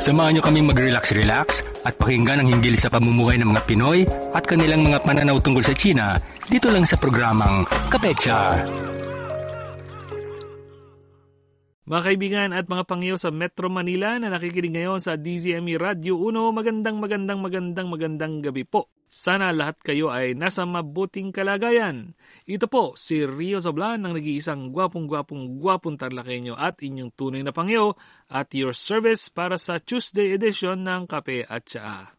Samahan niyo kaming mag-relax-relax at pakinggan ang hinggil sa pamumuhay ng mga Pinoy at kanilang mga pananaw tungkol sa China dito lang sa programang Kapecha. Mga kaibigan at mga pangyaw sa Metro Manila na nakikinig ngayon sa DZME Radio 1, magandang magandang magandang magandang gabi po. Sana lahat kayo ay nasa mabuting kalagayan. Ito po si Rio Zablan ng nag-iisang gwapong-gwapong gwapong tarlakenyo at inyong tunay na pangyaw at your service para sa Tuesday edition ng Kape at Tsaa.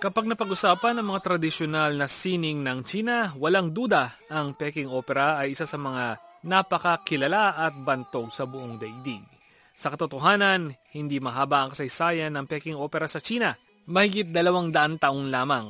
Kapag napag-usapan ang mga tradisyonal na sining ng China, walang duda ang Peking Opera ay isa sa mga napakakilala at bantog sa buong daigdig. Sa katotohanan, hindi mahaba ang kasaysayan ng Peking Opera sa China, mahigit dalawang daan taong lamang.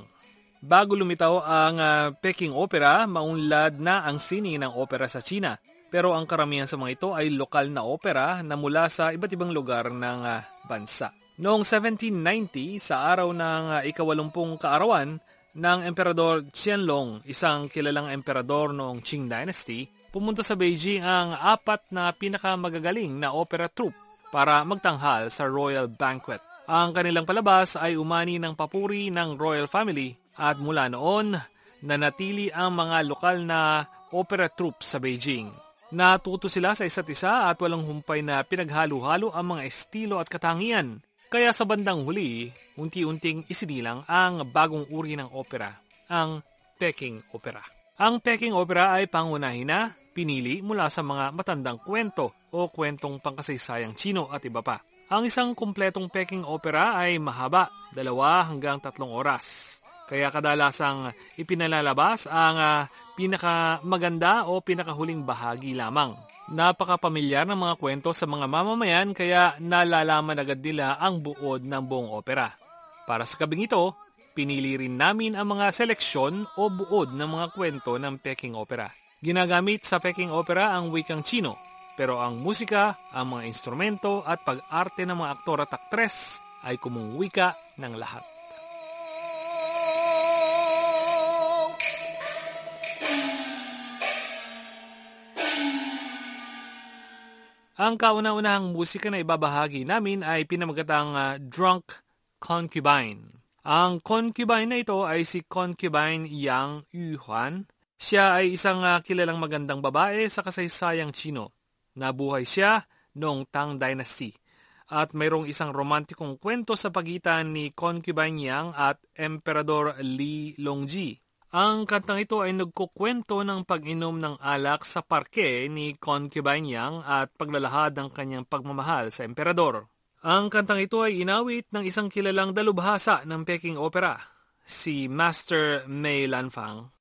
Bago lumitaw ang uh, Peking Opera, maunlad na ang sining ng opera sa China. Pero ang karamihan sa mga ito ay lokal na opera na mula sa iba't ibang lugar ng uh, bansa. Noong 1790, sa araw ng uh, ikawalumpung kaarawan ng Emperador Qianlong, isang kilalang emperador noong Qing Dynasty, pumunta sa Beijing ang apat na pinakamagagaling na opera troupe para magtanghal sa Royal Banquet. Ang kanilang palabas ay umani ng papuri ng royal family at mula noon, nanatili ang mga lokal na opera troupe sa Beijing. Natuto sila sa isa't isa at walang humpay na pinaghalo-halo ang mga estilo at katangian kaya sa bandang huli, unti-unting isinilang ang bagong uri ng opera, ang Peking Opera. Ang Peking Opera ay pangunahin na pinili mula sa mga matandang kwento o kwentong pangkasaysayang Chino at iba pa. Ang isang kumpletong Peking Opera ay mahaba, dalawa hanggang tatlong oras. Kaya kadalasang ipinalalabas ang uh, pinakamaganda o pinakahuling bahagi lamang. Napakapamilyar ng mga kwento sa mga mamamayan kaya nalalaman agad nila ang buod ng buong opera. Para sa kabing ito, pinili rin namin ang mga seleksyon o buod ng mga kwento ng Peking Opera. Ginagamit sa Peking Opera ang wikang Chino, pero ang musika, ang mga instrumento at pag-arte ng mga aktor at aktres ay kumungwika ng lahat. Ang kauna-unahang musika na ibabahagi namin ay pinamagatang uh, Drunk Concubine. Ang concubine na ito ay si concubine Yang Yuhuan. Siya ay isang uh, kilalang magandang babae sa kasaysayang Chino. Nabuhay siya noong Tang Dynasty. At mayroong isang romantikong kwento sa pagitan ni concubine Yang at Emperador Li Longji. Ang kantang ito ay nagkukwento ng pag-inom ng alak sa parke ni concubine Yang at paglalahad ng kanyang pagmamahal sa emperador. Ang kantang ito ay inawit ng isang kilalang dalubhasa ng Peking Opera, si Master Mei Lanfang.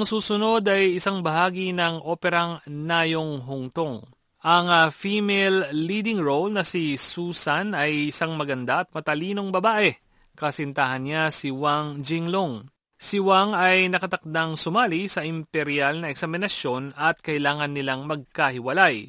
Ang susunod ay isang bahagi ng operang Nayong Hungtong. Ang uh, female leading role na si Susan ay isang maganda at matalinong babae. Kasintahan niya si Wang Jinglong. Si Wang ay nakatakdang sumali sa imperial na eksaminasyon at kailangan nilang magkahiwalay.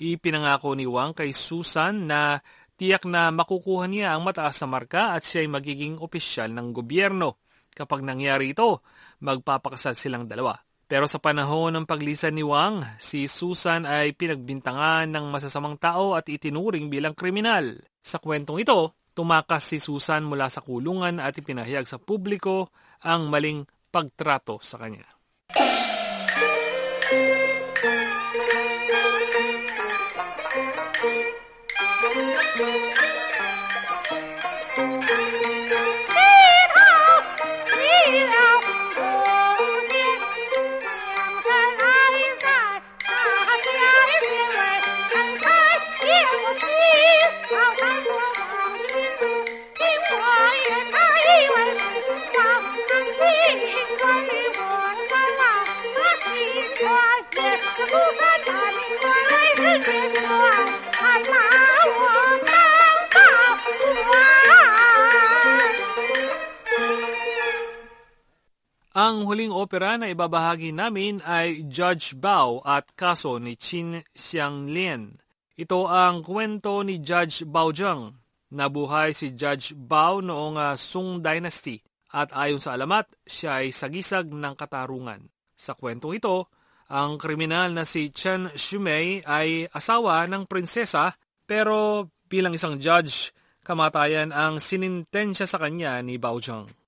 Ipinangako ni Wang kay Susan na tiyak na makukuha niya ang mataas na marka at siya ay magiging opisyal ng gobyerno. Kapag nangyari ito, magpapakasal silang dalawa. Pero sa panahon ng paglisan ni Wang, si Susan ay pinagbintangan ng masasamang tao at itinuring bilang kriminal. Sa kwentong ito, tumakas si Susan mula sa kulungan at ipinahayag sa publiko ang maling pagtrato sa kanya. Ang huling opera na ibabahagi namin ay Judge Bao at Kaso ni Qin Xianglian. Ito ang kwento ni Judge Baozheng. Nabuhay si Judge Bao noong uh, Sung Dynasty at ayon sa alamat, siya ay sagisag ng katarungan. Sa kwentong ito, ang kriminal na si Chen Shumei ay asawa ng prinsesa pero bilang isang judge, kamatayan ang sinintensya sa kanya ni Baozheng. 情。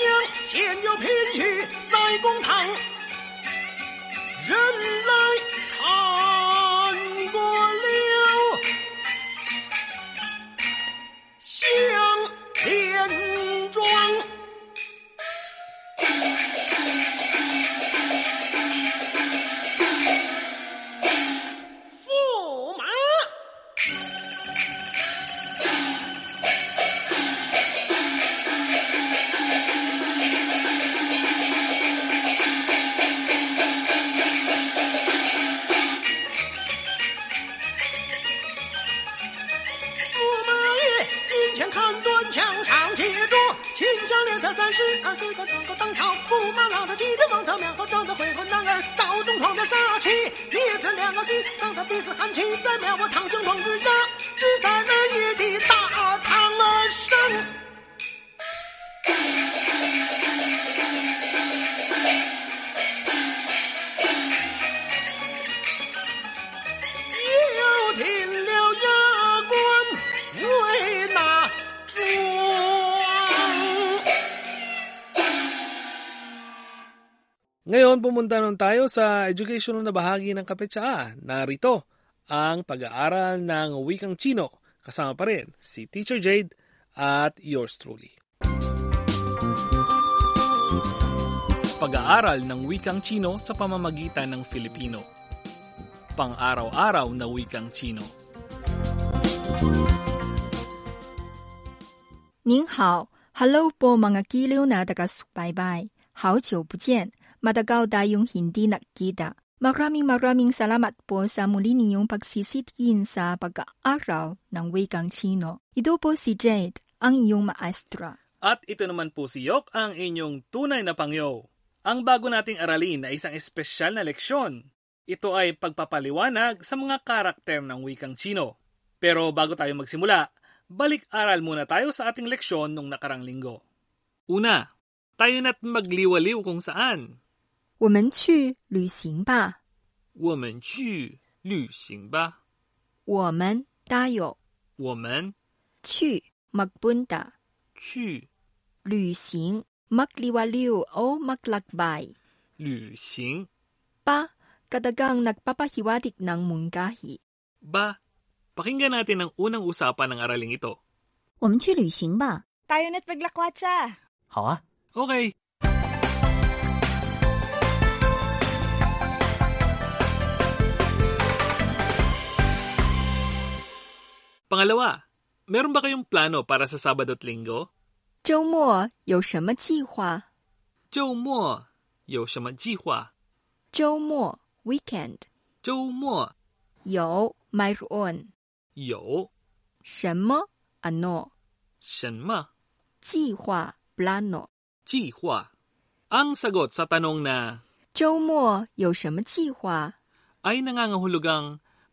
将，前，有聘去在公堂，人来我的心上的彼此寒气在灭我唐兄同志志 Ngayon, pumunta naman tayo sa educational na bahagi ng kapetsa. Narito ang pag-aaral ng wikang Chino. Kasama pa rin si Teacher Jade at yours truly. Pag-aaral ng wikang Chino sa pamamagitan ng Filipino. Pang-araw-araw na wikang Chino. 您好，Hello po mga kiliw na taga-subaybay. 好久不见 ，matagal tayong hindi nakita. Maraming maraming salamat po sa muli ninyong pagsisitiyin sa pag-aaral ng wikang Chino. Ito po si Jade, ang iyong maestra. At ito naman po si Yok, ang inyong tunay na pangyo. Ang bago nating aralin ay isang espesyal na leksyon. Ito ay pagpapaliwanag sa mga karakter ng wikang Chino. Pero bago tayo magsimula, balik-aral muna tayo sa ating leksyon nung nakarang linggo. Una, tayo na't magliwaliw kung saan. 我们去旅行吧。我们去旅行吧。我们 tayo 我们去 magpunta 去旅行 magliwaliw o maglakbay 旅行 pa kadagang nagpapahiwatig ng mungkahi. ba? Pakinggan natin ang unang usapan ng araling ito. 我们去旅行吧。 Tayo na't maglakwatsa. 好啊， Okay. Pangalawa, meron ba kayong plano para sa Sabado at Linggo? 周末有什么计划？周末有什么计划？周末 weekend 周末有 mayroon 有什么 ano 什么计划 plano 计划? Ang sagot sa tanong na 周末有什么计划？ ay nangangahulugang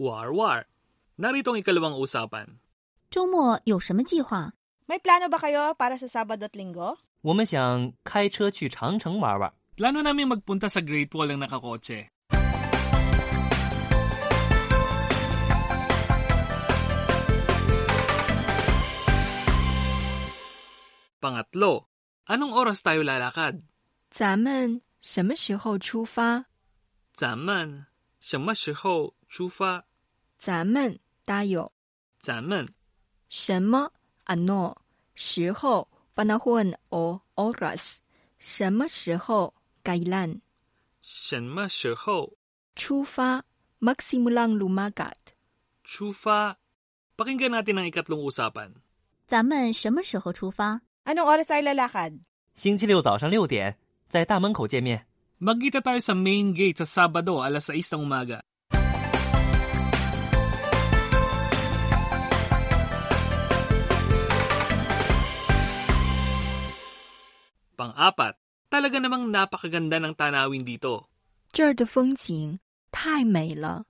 War-war. Narito ang ikalawang usapan. 周末有什么计划？ May plano ba kayo para sa Sabado at Linggo? 我们想开车去长城玩玩。 Plano namin magpunta sa Great Wall ng nakakotse. Pangatlo, anong oras tayo lalakad? 咱们什么时候出发？咱们什么时候出发？ 咱们 tayo 咱们什么 ano 时候 panahon o oras 什么时候 kailan 什么时候出发 magsimulang lumakad 出发？Pakinggan natin ang ikatlong usapan. 咱们什么时候出发？ Anong oras tayo lalakad? 星期六早上六点，在大门口见面。 Magkita tayo sa main gate sa Sabado alas 6 ng umaga. Pang-apat, talaga namang napakaganda ng tanawin dito. 这儿的风景太美了。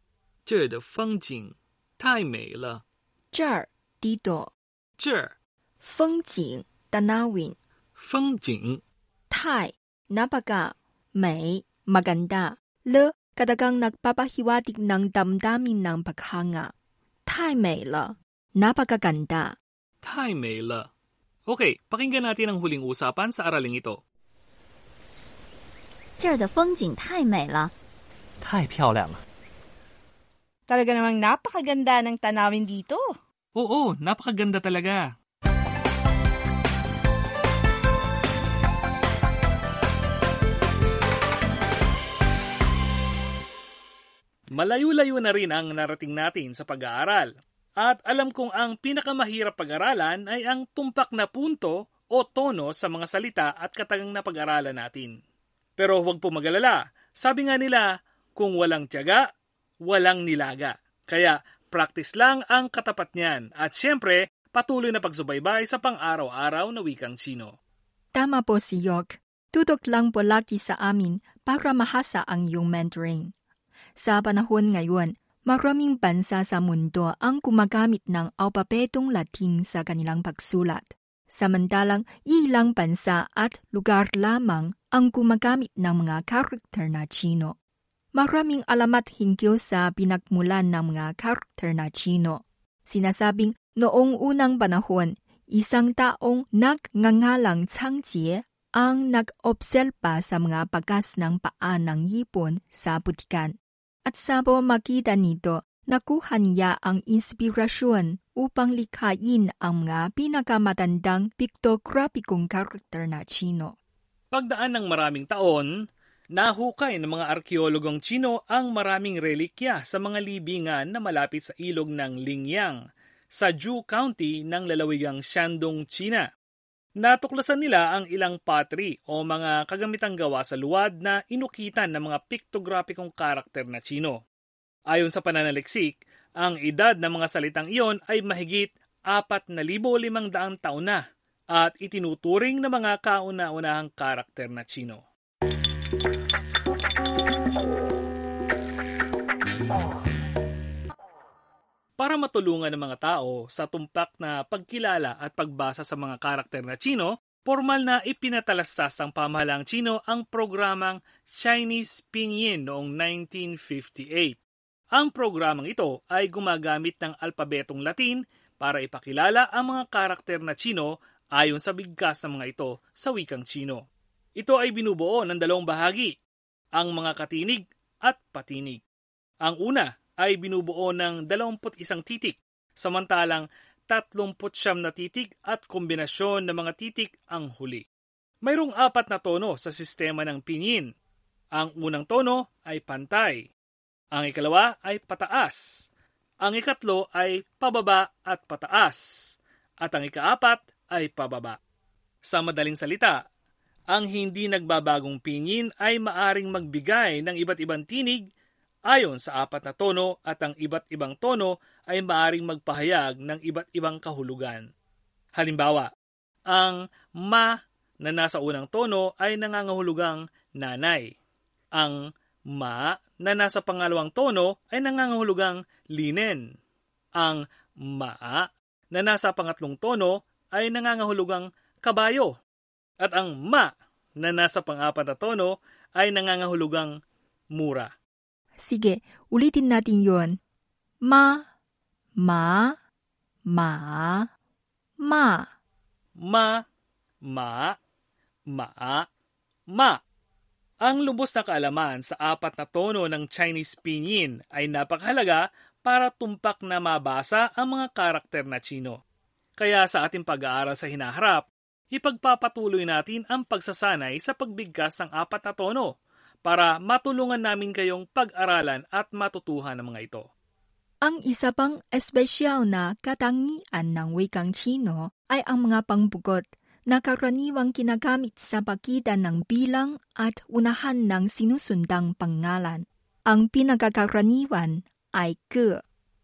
这儿的风景太美了。这儿 dito 这儿风景 tanawin 风景太 napaka 美 maganda le kadagang nagpapahiwatig ng damdamin ng paghanga 太美了 napakaganda 太美了。 Okay, pakinggan natin ang huling usapan sa araling ito. 这儿的风景太美了。太漂亮了， Talaga namang napakaganda ng tanawin dito. Oo, napakaganda talaga. Malayo-layo na rin ang narating natin sa pag-aaral. At alam kong ang pinakamahirap pag-aralan ay ang tumpak na punto o tono sa mga salita at katagang na pag-aralan natin. Pero huwag po magalala. Sabi nga nila, kung walang tiyaga, walang nilaga. Kaya practice lang ang katapat niyan. At syempre, patuloy na pagsubaybay sa pang-araw-araw na wikang Chino. Tama po si York. Tutok lang po lagi sa amin para mahasa ang iyong Mandarin. Sa panahon ngayon, maraming bansa sa mundo ang gumagamit ng alpabetong Latin sa kanilang pagsulat. Samantalang ilang bansa at lugar lamang ang gumagamit ng mga karakter na Chino. Maraming alamat hinggil sa pinagmulan ng mga karakter na Chino. Sinasabing noong unang panahon, isang taong nagngangalang Changjie ang nag-obserba sa mga bagas ng paa ng hipon sa butikan. At sa pamagitan nito, nakuha niya ang inspirasyon upang likhain ang mga pinakamatandang piktograpikong karakter na Chino. Pagdaan ng maraming taon, nahukay ng mga arkeologong Chino ang maraming relikya sa mga libingan na malapit sa ilog ng Lingyang sa Zhu County ng lalawigang Shandong, China. Natuklasan nila ang ilang pottery o mga kagamitang gawa sa luwad na inukitan ng mga piktograpikong karakter na Chino. Ayon sa pananaliksik, ang edad ng mga salitang iyon ay mahigit 4,500 taon na at itinuturing na mga kauna-unahang karakter na Chino. Para matulungan ng mga tao sa tumpak na pagkilala at pagbasa sa mga karakter na Chino, formal na ipinatalastas ng pamahalaang Chino ang programang Chinese Pinyin noong 1958. Ang programang ito ay gumagamit ng alpabetong Latin para ipakilala ang mga karakter na Chino ayon sa bigkas ng mga ito sa wikang Chino. Ito ay binubuo ng dalawang bahagi, ang mga katinig at patinig. Ang una ay binubuo ng 21 titik, samantalang 39 na titik at kombinasyon ng mga titik ang huli. Mayroong apat na tono sa sistema ng pinyin. Ang unang tono ay pantay. Ang ikalawa ay pataas. Ang ikatlo ay pababa at pataas. At ang ikaapat ay pababa. Sa madaling salita, ang hindi nagbabagong pinyin ay maaring magbigay ng iba't ibang tinig ayon sa apat na tono at ang iba't ibang tono ay maaring magpahayag ng iba't ibang kahulugan. Halimbawa, ang ma na nasa unang tono ay nangangahulugang nanay. Ang ma na nasa pangalawang tono ay nangangahulugang linen. Ang ma na nasa pangatlong tono ay nangangahulugang kabayo. At ang ma na nasa pang-apat na tono ay nangangahulugang mura. Sige, ulitin natin yon. Ma, ma, ma, ma. Ma, ma, ma, ma. Ang lubos na kaalaman sa apat na tono ng Chinese pinyin ay napakahalaga para tumpak na mabasa ang mga karakter na Chino. Kaya sa ating pag-aaral sa hinaharap, ipagpapatuloy natin ang pagsasanay sa pagbigkas ng apat na tono para matulungan namin kayong pag-aralan at matutuhan ang mga ito. Ang isa pang espesyal na katangian ng wikang Chino ay ang mga pangbugot na karaniwang kinagamit sa pagitan ng bilang at unahan ng sinusundang pangalan. Ang pinagkakaraniwan ay ke.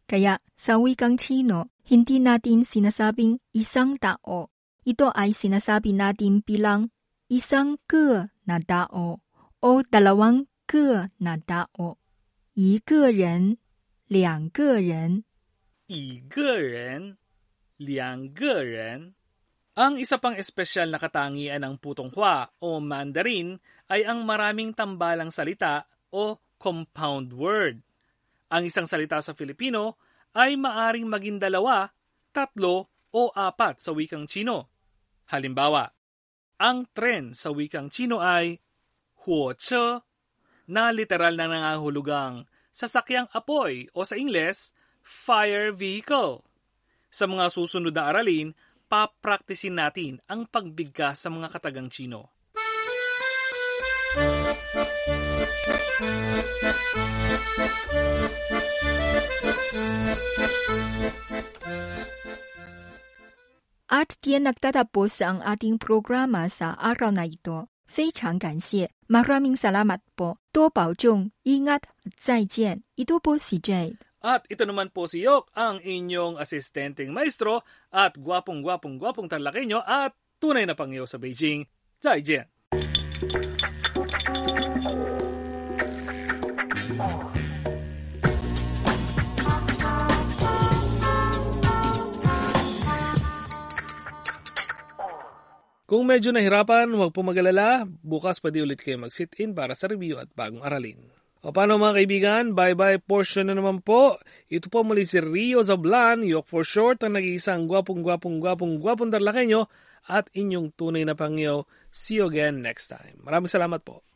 Kaya sa wikang Chino, hindi natin sinasabing isang tao. Ito ay sinasabi natin bilang isang ke na tao o dalawang ke na tao. 一个人两个人，一个人，两个人。Ang isa pang espesyal na katangian ng Putonghua o Mandarin ay ang maraming tambalang salita o compound word. Ang isang salita sa Filipino ay maaring maging dalawa, tatlo o apat sa wikang Chino. Halimbawa, ang tren sa wikang Chino ay huoche na literal na nangahulugang sasakyang apoy o sa Ingles, fire vehicle. Sa mga susunod na aralin, papraktisin natin ang pagbigkas sa mga katagang Chino. At diyan nagtatapos ang ating programa sa araw na ito. 非常感谢 Maraming salamat po. To Jung, ingat at zaijian. Ito po si Jade. At ito naman po si Yok, ang inyong asistenteng maestro at gwapong-gwapong-gwapong talaki nyo at tunay na pangyaw sa Beijing. Zaijian! Kung medyo nahirapan, huwag po mag-alala. Bukas pwede ulit kayo mag-sit-in para sa review at bagong aralin. O paano mga kaibigan, bye-bye portion na naman po. Ito po muli si Rio Zablan, Yok for short, ang nag-iisang gwapong-gwapong-gwapong-gwapong darlakenyo at inyong tunay na pangyo. See you again next time. Maraming salamat po.